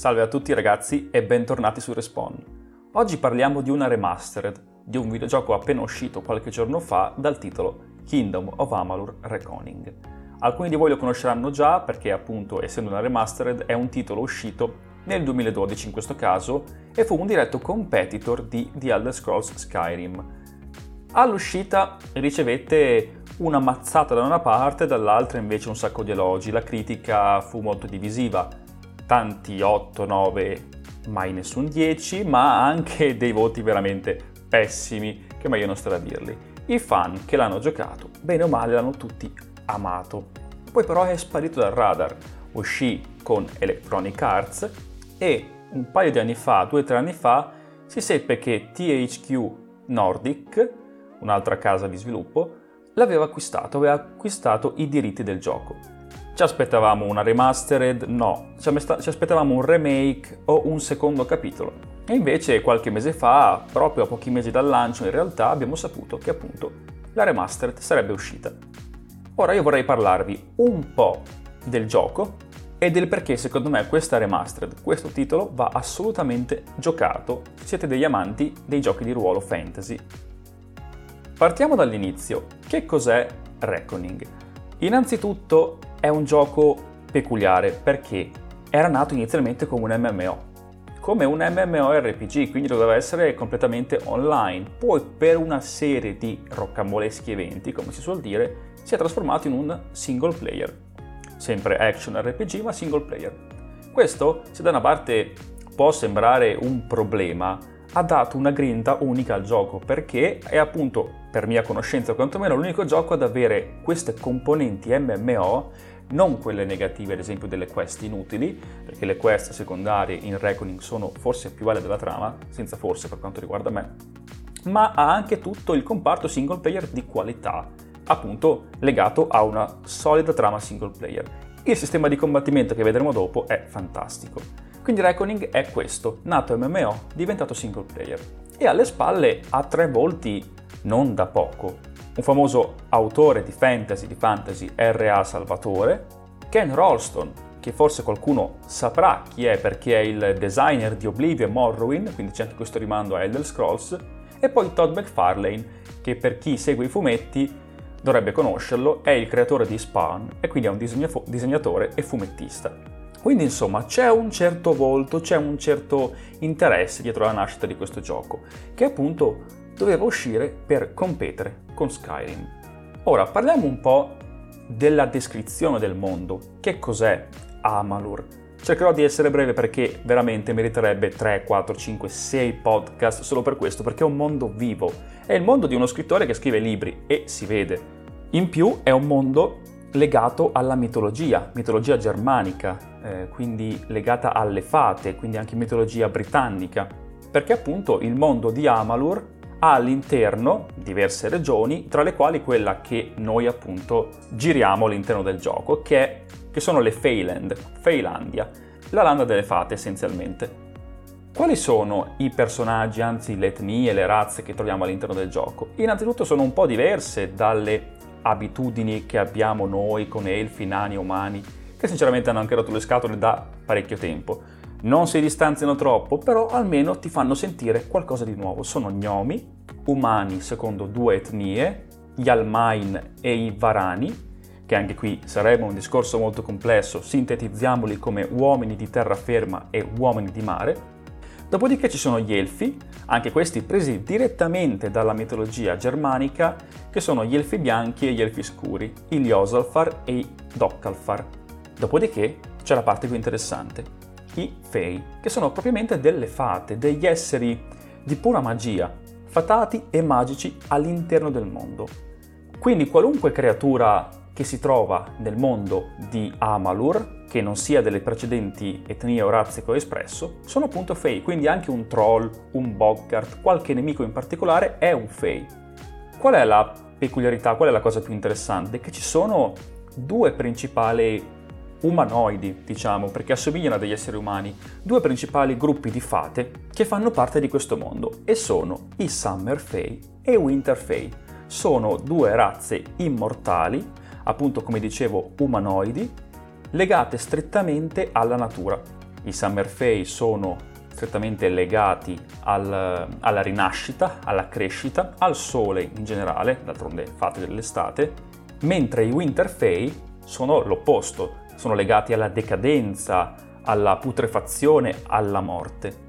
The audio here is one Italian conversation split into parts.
Salve a tutti ragazzi e bentornati su Respawn. Oggi parliamo di una remastered di un videogioco appena uscito qualche giorno fa dal titolo Kingdom of Amalur Reckoning. Alcuni di voi lo conosceranno già perché appunto essendo una remastered è un titolo uscito nel 2012 in questo caso e fu un diretto competitor di The Elder Scrolls Skyrim. All'uscita ricevette una mazzata da una parte, dall'altra invece un sacco di elogi. La critica fu molto divisiva, tanti 8, 9, mai nessun 10, ma anche dei voti veramente pessimi, che meglio non stare a dirli. I fan che l'hanno giocato, bene o male, l'hanno tutti amato. Poi però è sparito dal radar. Uscì con Electronic Arts e un paio di anni fa, due o tre anni fa, si seppe che THQ Nordic, un'altra casa di sviluppo, l'aveva acquistato, aveva acquistato i diritti del gioco. Ci aspettavamo una remastered? No, ci aspettavamo un remake o un secondo capitolo. E invece qualche mese fa, proprio a pochi mesi dal lancio, in realtà abbiamo saputo che appunto la remastered sarebbe uscita. Ora io vorrei parlarvi un po' del gioco e del perché secondo me questa remastered, questo titolo va assolutamente giocato siete degli amanti dei giochi di ruolo fantasy. Partiamo dall'inizio. Che cos'è Reckoning? Innanzitutto è un gioco peculiare perché era nato inizialmente come un MMO, come un MMORPG, quindi doveva essere completamente online. Poi per una serie di roccamboleschi eventi, come si suol dire, si è trasformato in un single player sempre action RPG ma single player. Questo, se da una parte può sembrare un problema, ha dato una grinta unica al gioco perché è appunto, per mia conoscenza quantomeno, l'unico gioco ad avere queste componenti MMO, non quelle negative ad esempio delle quest inutili, perché le quest secondarie in Reckoning sono forse più valide della trama, senza forse per quanto riguarda me, ma ha anche tutto il comparto single player di qualità appunto legato a una solida trama single player. Il sistema di combattimento che vedremo dopo è fantastico. Quindi Reckoning è questo, nato MMO, diventato single player. E alle spalle ha tre volti non da poco. Un famoso autore di fantasy, di fantasy R.A. Salvatore, Ken Rolston, che forse qualcuno saprà chi è perché è il designer di Oblivion Morrowind, quindi c'è anche questo rimando a Elder Scrolls, e poi Todd McFarlane, che per chi segue i fumetti dovrebbe conoscerlo, è il creatore di Spawn e quindi è un disegnatore e fumettista. Quindi insomma c'è un certo volto, c'è un certo interesse dietro la nascita di questo gioco, che appunto doveva uscire per competere con Skyrim. Ora parliamo un po' della descrizione del mondo. Che cos'è Amalur? Cercherò di essere breve perché veramente meriterebbe 3, 4, 5, 6 podcast solo per questo, perché è un mondo vivo. È il mondo di uno scrittore che scrive libri e si vede. In più è un mondo legato alla mitologia, mitologia germanica, eh, quindi legata alle fate, quindi anche mitologia britannica, perché appunto il mondo di Amalur ha all'interno diverse regioni, tra le quali quella che noi appunto giriamo all'interno del gioco, che è che sono le Feyland, Feylandia, la landa delle fate essenzialmente. Quali sono i personaggi, anzi le etnie, le razze che troviamo all'interno del gioco? Innanzitutto sono un po' diverse dalle abitudini che abbiamo noi con elfi, nani, umani, che sinceramente hanno anche rotto le scatole da parecchio tempo. Non si distanziano troppo, però almeno ti fanno sentire qualcosa di nuovo. Sono gnomi, umani secondo due etnie, gli Almain e i Varani, che anche qui sarebbe un discorso molto complesso, sintetizziamoli come uomini di terraferma e uomini di mare. Dopodiché ci sono gli Elfi, anche questi presi direttamente dalla mitologia germanica, che sono gli Elfi bianchi e gli Elfi scuri, i Ljosalfar e i Dokkalfar. Dopodiché c'è la parte più interessante, i Fei, che sono propriamente delle fate, degli esseri di pura magia, fatati e magici all'interno del mondo. Quindi qualunque creatura che si trova nel mondo di Amalur, che non sia delle precedenti etnie o razze che ho espresso, sono appunto Fey, quindi anche un troll, un boggart, qualche nemico in particolare è un Fey. Qual è la peculiarità, qual è la cosa più interessante? Che ci sono due principali umanoidi, diciamo, perché assomigliano a degli esseri umani, due principali gruppi di fate che fanno parte di questo mondo e sono i Summer Fae e i Winter Fae. Sono due razze immortali appunto come dicevo umanoidi, legate strettamente alla natura. i Summer Fay sono strettamente legati al, alla rinascita, alla crescita, al sole in generale, d'altronde fate dell'estate, mentre i Winter Fay sono l'opposto, sono legati alla decadenza, alla putrefazione, alla morte.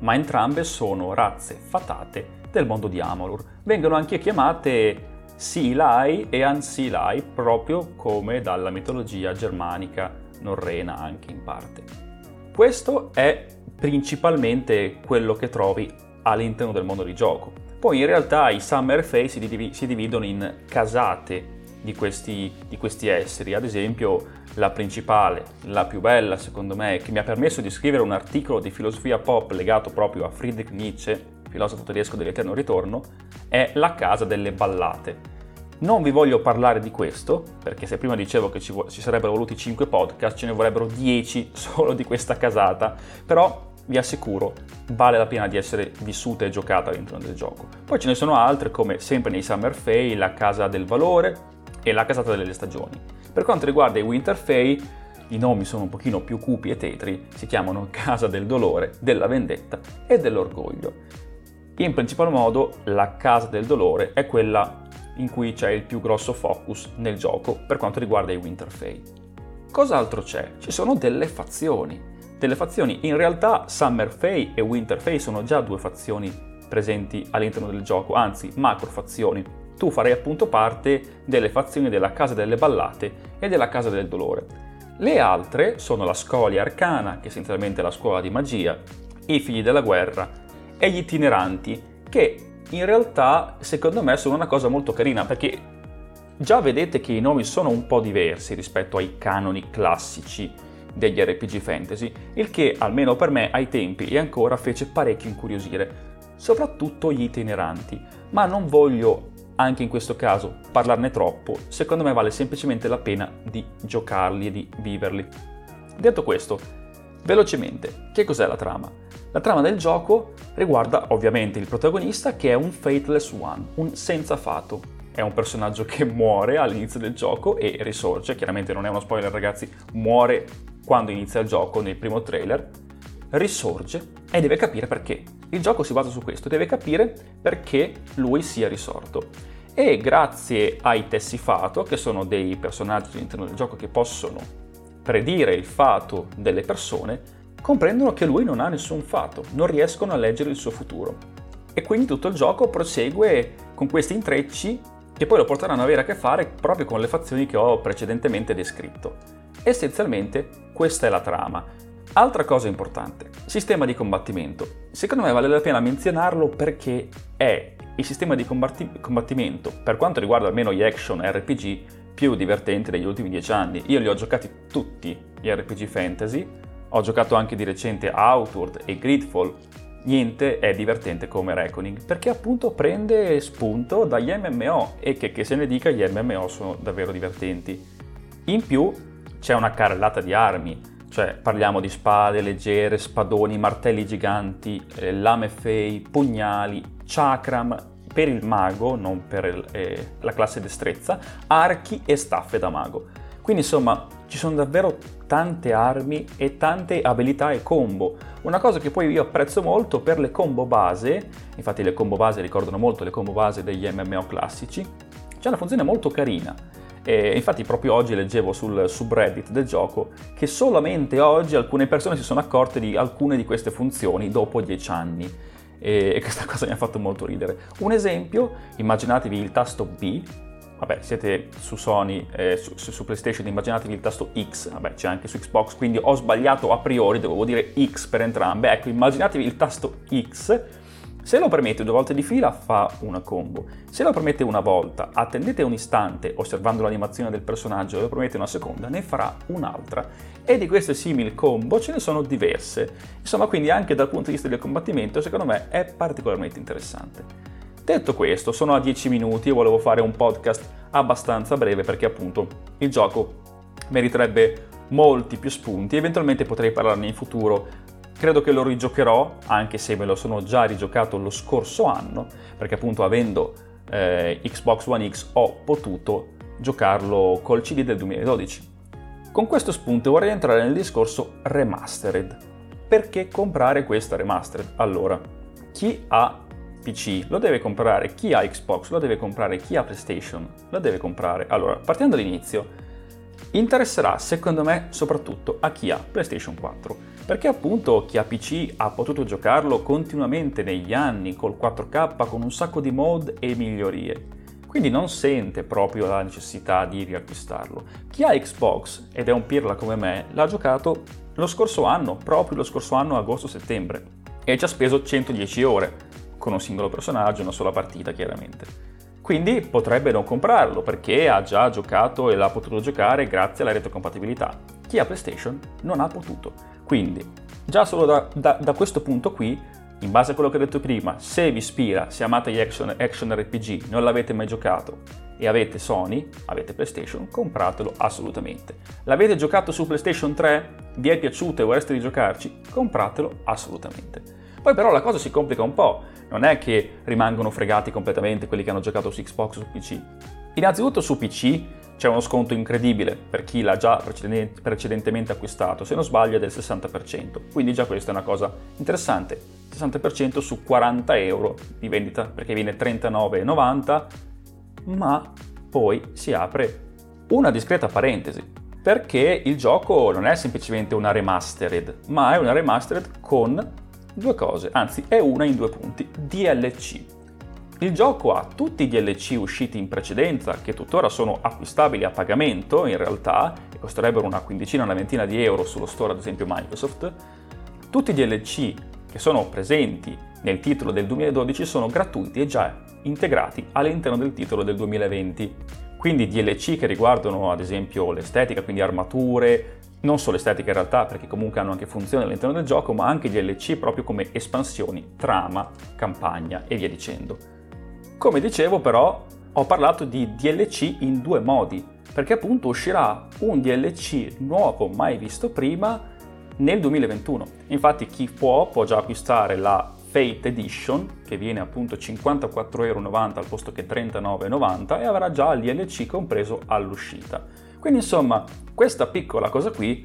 Ma entrambe sono razze fatate del mondo di Amalur. Vengono anche chiamate Silai e Ansilai, proprio come dalla mitologia germanica, norrena anche in parte. Questo è principalmente quello che trovi all'interno del mondo di gioco. Poi in realtà i Summer Face si, div- si dividono in casate di questi, di questi esseri, ad esempio la principale, la più bella secondo me, che mi ha permesso di scrivere un articolo di filosofia pop legato proprio a Friedrich Nietzsche, filosofo tedesco dell'eterno ritorno, è la casa delle ballate. Non vi voglio parlare di questo, perché se prima dicevo che ci, ci sarebbero voluti 5 podcast, ce ne vorrebbero 10 solo di questa casata, però vi assicuro vale la pena di essere vissuta e giocata all'interno del gioco. Poi ce ne sono altre come sempre nei Summer Fay, la casa del valore e la casata delle stagioni. Per quanto riguarda i Winter Fay, i nomi sono un pochino più cupi e tetri, si chiamano Casa del Dolore, della Vendetta e dell'Orgoglio. In principal modo la Casa del Dolore è quella in cui c'è il più grosso focus nel gioco per quanto riguarda i Winter Fay. Cos'altro c'è? Ci sono delle fazioni. Delle fazioni, in realtà Summer Fay e Winter Fay sono già due fazioni presenti all'interno del gioco, anzi macro fazioni. Tu farai appunto parte delle fazioni della Casa delle Ballate e della Casa del Dolore. Le altre sono la Scolia Arcana, che è essenzialmente la scuola di magia, i Figli della Guerra e gli Itineranti, che in realtà secondo me sono una cosa molto carina perché già vedete che i nomi sono un po' diversi rispetto ai canoni classici degli RPG fantasy, il che almeno per me ai tempi e ancora fece parecchio incuriosire, soprattutto gli itineranti, ma non voglio anche in questo caso parlarne troppo, secondo me vale semplicemente la pena di giocarli e di viverli. Detto questo, velocemente, che cos'è la trama? La trama del gioco riguarda ovviamente il protagonista che è un Fateless One, un senza fato. È un personaggio che muore all'inizio del gioco e risorge, chiaramente non è uno spoiler ragazzi, muore quando inizia il gioco nel primo trailer, risorge e deve capire perché. Il gioco si basa su questo, deve capire perché lui sia risorto. E grazie ai Tessi Fato, che sono dei personaggi all'interno del gioco che possono predire il fato delle persone, comprendono che lui non ha nessun fato, non riescono a leggere il suo futuro. E quindi tutto il gioco prosegue con questi intrecci che poi lo porteranno ad avere a che fare proprio con le fazioni che ho precedentemente descritto. Essenzialmente questa è la trama. Altra cosa importante, sistema di combattimento. Secondo me vale la pena menzionarlo perché è il sistema di combatti- combattimento, per quanto riguarda almeno gli action RPG, più divertente degli ultimi dieci anni. Io li ho giocati tutti gli RPG fantasy, ho giocato anche di recente Outward e Gridfall. Niente è divertente come Reckoning, perché appunto prende spunto dagli MMO e che, che se ne dica gli MMO sono davvero divertenti. In più c'è una carrellata di armi, cioè parliamo di spade leggere, spadoni, martelli giganti, eh, lame fei, pugnali, chakram per il mago, non per eh, la classe destrezza, archi e staffe da mago. Quindi insomma ci sono davvero tante armi e tante abilità e combo. Una cosa che poi io apprezzo molto per le combo base, infatti le combo base ricordano molto le combo base degli MMO classici, c'è una funzione molto carina. E infatti proprio oggi leggevo sul subreddit del gioco che solamente oggi alcune persone si sono accorte di alcune di queste funzioni dopo dieci anni. E questa cosa mi ha fatto molto ridere. Un esempio, immaginatevi il tasto B vabbè, siete su Sony, eh, su, su, PlayStation, immaginatevi il tasto X, vabbè, c'è anche su Xbox, quindi ho sbagliato a priori, dovevo dire X per entrambe. Ecco, immaginatevi il tasto X, se lo premete due volte di fila fa una combo, se lo premete una volta, attendete un istante osservando l'animazione del personaggio e lo premete una seconda, ne farà un'altra. E di queste simili combo ce ne sono diverse. Insomma, quindi anche dal punto di vista del combattimento, secondo me è particolarmente interessante. Detto questo, sono a 10 minuti e volevo fare un podcast abbastanza breve perché appunto il gioco meriterebbe molti più spunti, eventualmente potrei parlarne in futuro. Credo che lo rigiocherò, anche se me lo sono già rigiocato lo scorso anno, perché appunto avendo eh, Xbox One X ho potuto giocarlo col CD del 2012. Con questo spunto vorrei entrare nel discorso remastered. Perché comprare questa remastered? Allora, chi ha PC lo deve comprare, chi ha Xbox lo deve comprare, chi ha PlayStation lo deve comprare. Allora, partendo dall'inizio, interesserà secondo me soprattutto a chi ha PlayStation 4, perché appunto chi ha PC ha potuto giocarlo continuamente negli anni col 4K con un sacco di mod e migliorie. Quindi non sente proprio la necessità di riacquistarlo. Chi ha Xbox ed è un pirla come me l'ha giocato lo scorso anno, proprio lo scorso anno agosto-settembre, e ci ha speso 110 ore con un singolo personaggio, una sola partita chiaramente. Quindi potrebbe non comprarlo perché ha già giocato e l'ha potuto giocare grazie alla retrocompatibilità. Chi ha PlayStation non ha potuto. Quindi, già solo da, da, da, questo punto qui, in base a quello che ho detto prima, se vi ispira, se amate gli action, action RPG, non l'avete mai giocato e avete Sony, avete PlayStation, compratelo assolutamente. L'avete giocato su PlayStation 3? Vi è piaciuto e vorreste rigiocarci? Compratelo assolutamente. Poi però la cosa si complica un po', non è che rimangono fregati completamente quelli che hanno giocato su Xbox o su PC. Innanzitutto su PC c'è uno sconto incredibile per chi l'ha già precedentemente acquistato, se non sbaglio è del 60%, quindi già questa è una cosa interessante. 60% su 40 euro di vendita perché viene 39,90, ma poi si apre una discreta parentesi, perché il gioco non è semplicemente una remastered, ma è una remastered con due cose, anzi è una in due punti, DLC. Il gioco ha tutti i DLC usciti in precedenza, che tuttora sono acquistabili a pagamento in realtà, e costerebbero una quindicina, una ventina di euro sullo store ad esempio Microsoft. Tutti i DLC che sono presenti nel titolo del 2012 sono gratuiti e già integrati all'interno del titolo del 2020. Quindi DLC che riguardano ad esempio l'estetica, quindi armature, non solo estetica in realtà, perché comunque hanno anche funzioni all'interno del gioco, ma anche DLC proprio come espansioni, trama, campagna e via dicendo. Come dicevo però, ho parlato di DLC in due modi, perché appunto uscirà un DLC nuovo mai visto prima nel 2021. Infatti chi può può già acquistare la Fate Edition, che viene appunto 54,90€ al posto che 39,90€ e avrà già il DLC compreso all'uscita. Quindi insomma, questa piccola cosa qui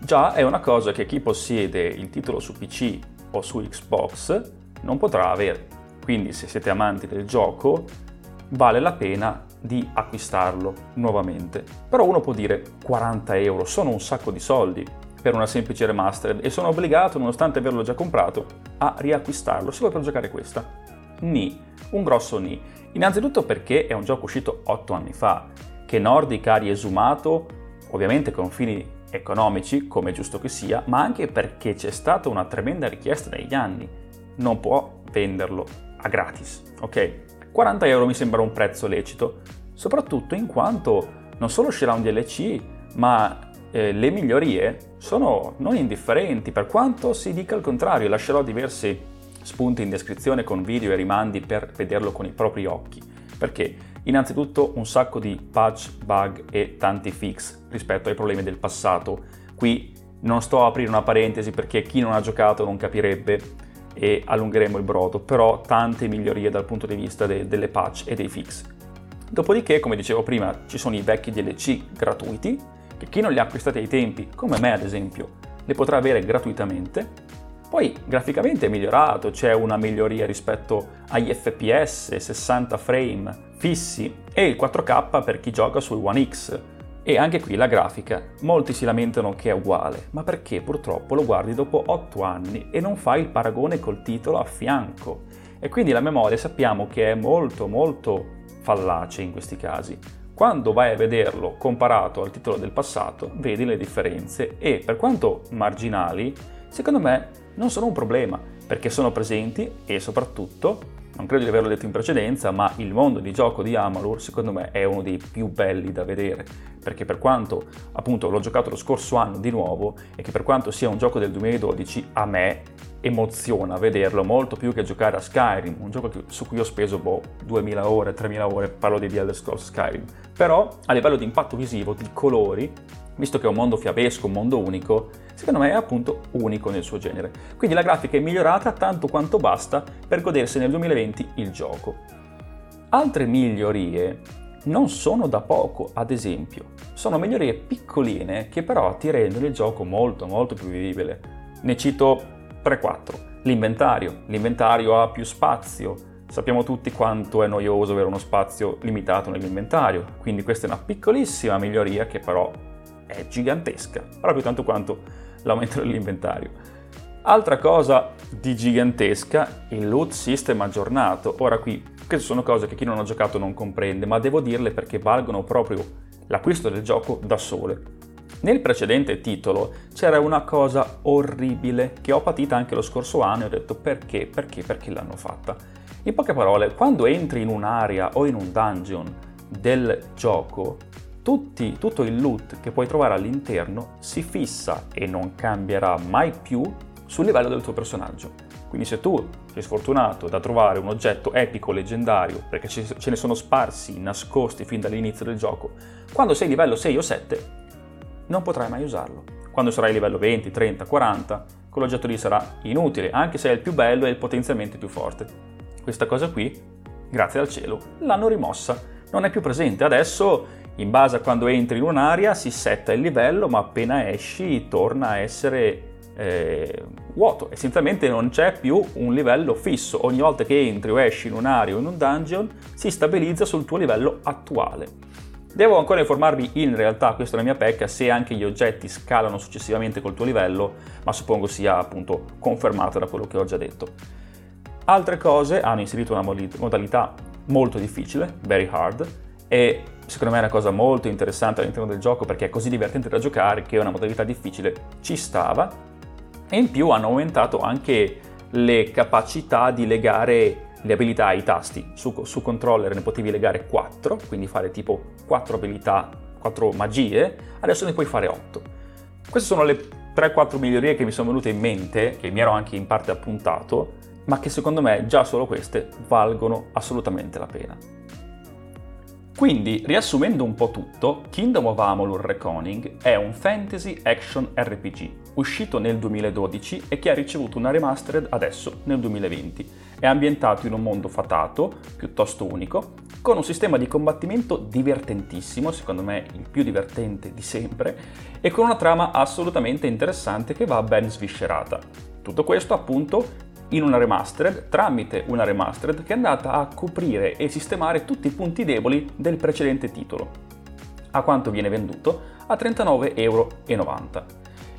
già è una cosa che chi possiede il titolo su PC o su Xbox non potrà avere. Quindi se siete amanti del gioco vale la pena di acquistarlo nuovamente. Però uno può dire 40 euro sono un sacco di soldi per una semplice remastered e sono obbligato, nonostante averlo già comprato, a riacquistarlo solo per giocare questa. Ni, un grosso ni. Innanzitutto perché è un gioco uscito 8 anni fa, che Nordic ha riesumato ovviamente con fini economici, come è giusto che sia, ma anche perché c'è stata una tremenda richiesta negli anni. Non può venderlo a gratis, ok? 40 euro mi sembra un prezzo lecito, soprattutto in quanto non solo uscirà un DLC, ma eh, le migliorie sono non indifferenti, per quanto si dica il contrario. Lascerò diversi spunti in descrizione con video e rimandi per vederlo con i propri occhi. Perché? Innanzitutto un sacco di patch, bug e tanti fix rispetto ai problemi del passato. Qui non sto a aprire una parentesi perché chi non ha giocato non capirebbe e allungheremo il brodo, però tante migliorie dal punto di vista de- delle patch e dei fix. Dopodiché, come dicevo prima, ci sono i vecchi DLC gratuiti, che chi non li ha acquistati ai tempi, come me ad esempio, li potrà avere gratuitamente. Poi graficamente è migliorato, c'è una miglioria rispetto agli FPS, 60 frame, fissi e il 4K per chi gioca sul One X. E anche qui la grafica. Molti si lamentano che è uguale, ma perché purtroppo lo guardi dopo 8 anni e non fai il paragone col titolo a fianco. E quindi la memoria sappiamo che è molto molto fallace in questi casi. Quando vai a vederlo comparato al titolo del passato, vedi le differenze e per quanto marginali, secondo me non sono un problema, perché sono presenti e soprattutto non credo di averlo detto in precedenza, ma il mondo di gioco di Amalur secondo me è uno dei più belli da vedere, perché per quanto appunto l'ho giocato lo scorso anno di nuovo e che per quanto sia un gioco del 2012, a me emoziona vederlo molto più che giocare a Skyrim, un gioco su cui ho speso boh, 2000 ore, 3000 ore, parlo di The Elder Scrolls Skyrim. Però a livello di impatto visivo, di colori, visto che è un mondo fiabesco, un mondo unico, secondo me è appunto unico nel suo genere. Quindi la grafica è migliorata tanto quanto basta per godersi nel 2020 il gioco. Altre migliorie non sono da poco, ad esempio. Sono migliorie piccoline che però ti rendono il gioco molto molto più vivibile. Ne cito 3-4. L'inventario. L'inventario ha più spazio. Sappiamo tutti quanto è noioso avere uno spazio limitato nell'inventario, quindi questa è una piccolissima miglioria che però è gigantesca, proprio tanto quanto l'aumento dell'inventario. Altra cosa di gigantesca, il loot system aggiornato. Ora qui, queste sono cose che chi non ha giocato non comprende, ma devo dirle perché valgono proprio l'acquisto del gioco da sole. Nel precedente titolo c'era una cosa orribile che ho patita anche lo scorso anno e ho detto perché, perché, perché l'hanno fatta. In poche parole, quando entri in un'area o in un dungeon del gioco, tutti, tutto il loot che puoi trovare all'interno si fissa e non cambierà mai più sul livello del tuo personaggio. Quindi se tu sei sfortunato da trovare un oggetto epico leggendario, perché ce ne sono sparsi, nascosti fin dall'inizio del gioco, quando sei livello 6 o 7 non potrai mai usarlo. Quando sarai livello 20, 30, 40, quell'oggetto lì sarà inutile, anche se è il più bello e il potenzialmente più forte. Questa cosa qui, grazie al cielo, l'hanno rimossa. Non è più presente. Adesso, in base a quando entri in un'area, si setta il livello, ma appena esci torna a essere eh, vuoto. Essenzialmente non c'è più un livello fisso. Ogni volta che entri o esci in un'area o in un dungeon, si stabilizza sul tuo livello attuale. Devo ancora informarvi in realtà, questa è la mia pecca, se anche gli oggetti scalano successivamente col tuo livello, ma suppongo sia appunto confermato da quello che ho già detto. Altre cose hanno inserito una modalità molto difficile, very hard, e secondo me è una cosa molto interessante all'interno del gioco perché è così divertente da giocare che una modalità difficile ci stava. E in più hanno aumentato anche le capacità di legare le abilità ai tasti. Su, su controller ne potevi legare 4, quindi fare tipo 4 abilità, 4 magie, adesso ne puoi fare 8. Queste sono le 3-4 migliorie che mi sono venute in mente, che mi ero anche in parte appuntato, ma che secondo me già solo queste valgono assolutamente la pena. Quindi, riassumendo un po' tutto, Kingdom of Amalur Reckoning è un fantasy action RPG, uscito nel 2012 e che ha ricevuto una remastered adesso, nel 2020. È ambientato in un mondo fatato, piuttosto unico, con un sistema di combattimento divertentissimo, secondo me il più divertente di sempre, e con una trama assolutamente interessante che va ben sviscerata. Tutto questo appunto in una remastered tramite una remastered che è andata a coprire e sistemare tutti i punti deboli del precedente titolo. A quanto viene venduto? A 39,90 euro.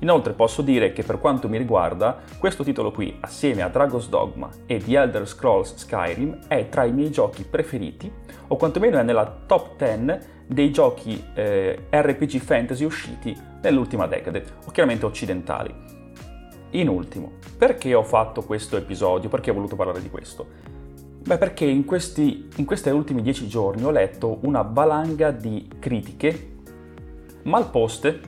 Inoltre posso dire che per quanto mi riguarda, questo titolo qui, assieme a Dragon's Dogma e The Elder Scrolls Skyrim, è tra i miei giochi preferiti, o quantomeno è nella top 10 dei giochi eh, RPG fantasy usciti nell'ultima decade, o chiaramente occidentali. In ultimo, perché ho fatto questo episodio? Perché ho voluto parlare di questo? Beh, perché in questi, in questi ultimi dieci giorni ho letto una valanga di critiche malposte,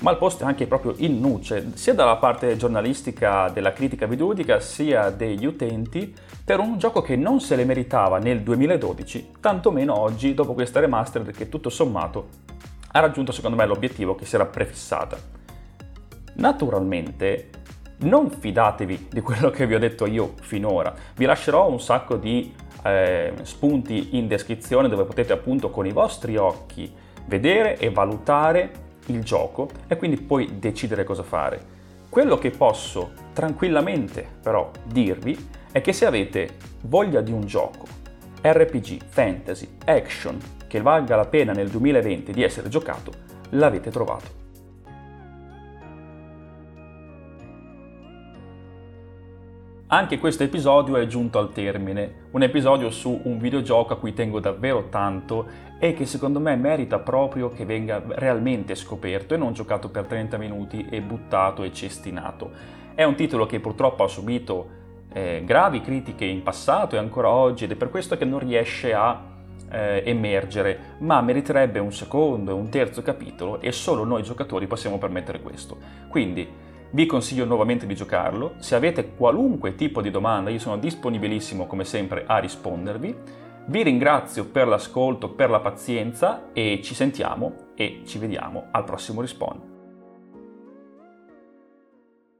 malposte anche proprio in nuce, sia dalla parte giornalistica della critica videoludica sia degli utenti, per un gioco che non se le meritava nel 2012, tantomeno oggi dopo questa remastered che tutto sommato ha raggiunto secondo me l'obiettivo che si era prefissata. Naturalmente non fidatevi di quello che vi ho detto io finora. Vi lascerò un sacco di eh, spunti in descrizione dove potete appunto con i vostri occhi vedere e valutare il gioco e quindi poi decidere cosa fare. Quello che posso tranquillamente però dirvi è che se avete voglia di un gioco RPG, fantasy, action che valga la pena nel 2020 di essere giocato, l'avete trovato. Anche questo episodio è giunto al termine, un episodio su un videogioco a cui tengo davvero tanto e che secondo me merita proprio che venga realmente scoperto e non giocato per 30 minuti e buttato e cestinato. È un titolo che purtroppo ha subito eh, gravi critiche in passato e ancora oggi ed è per questo che non riesce a eh, emergere, ma meriterebbe un secondo e un terzo capitolo e solo noi giocatori possiamo permettere questo. Quindi vi consiglio nuovamente di giocarlo, se avete qualunque tipo di domanda io sono disponibilissimo come sempre a rispondervi. Vi ringrazio per l'ascolto, per la pazienza e ci sentiamo e ci vediamo al prossimo respawn.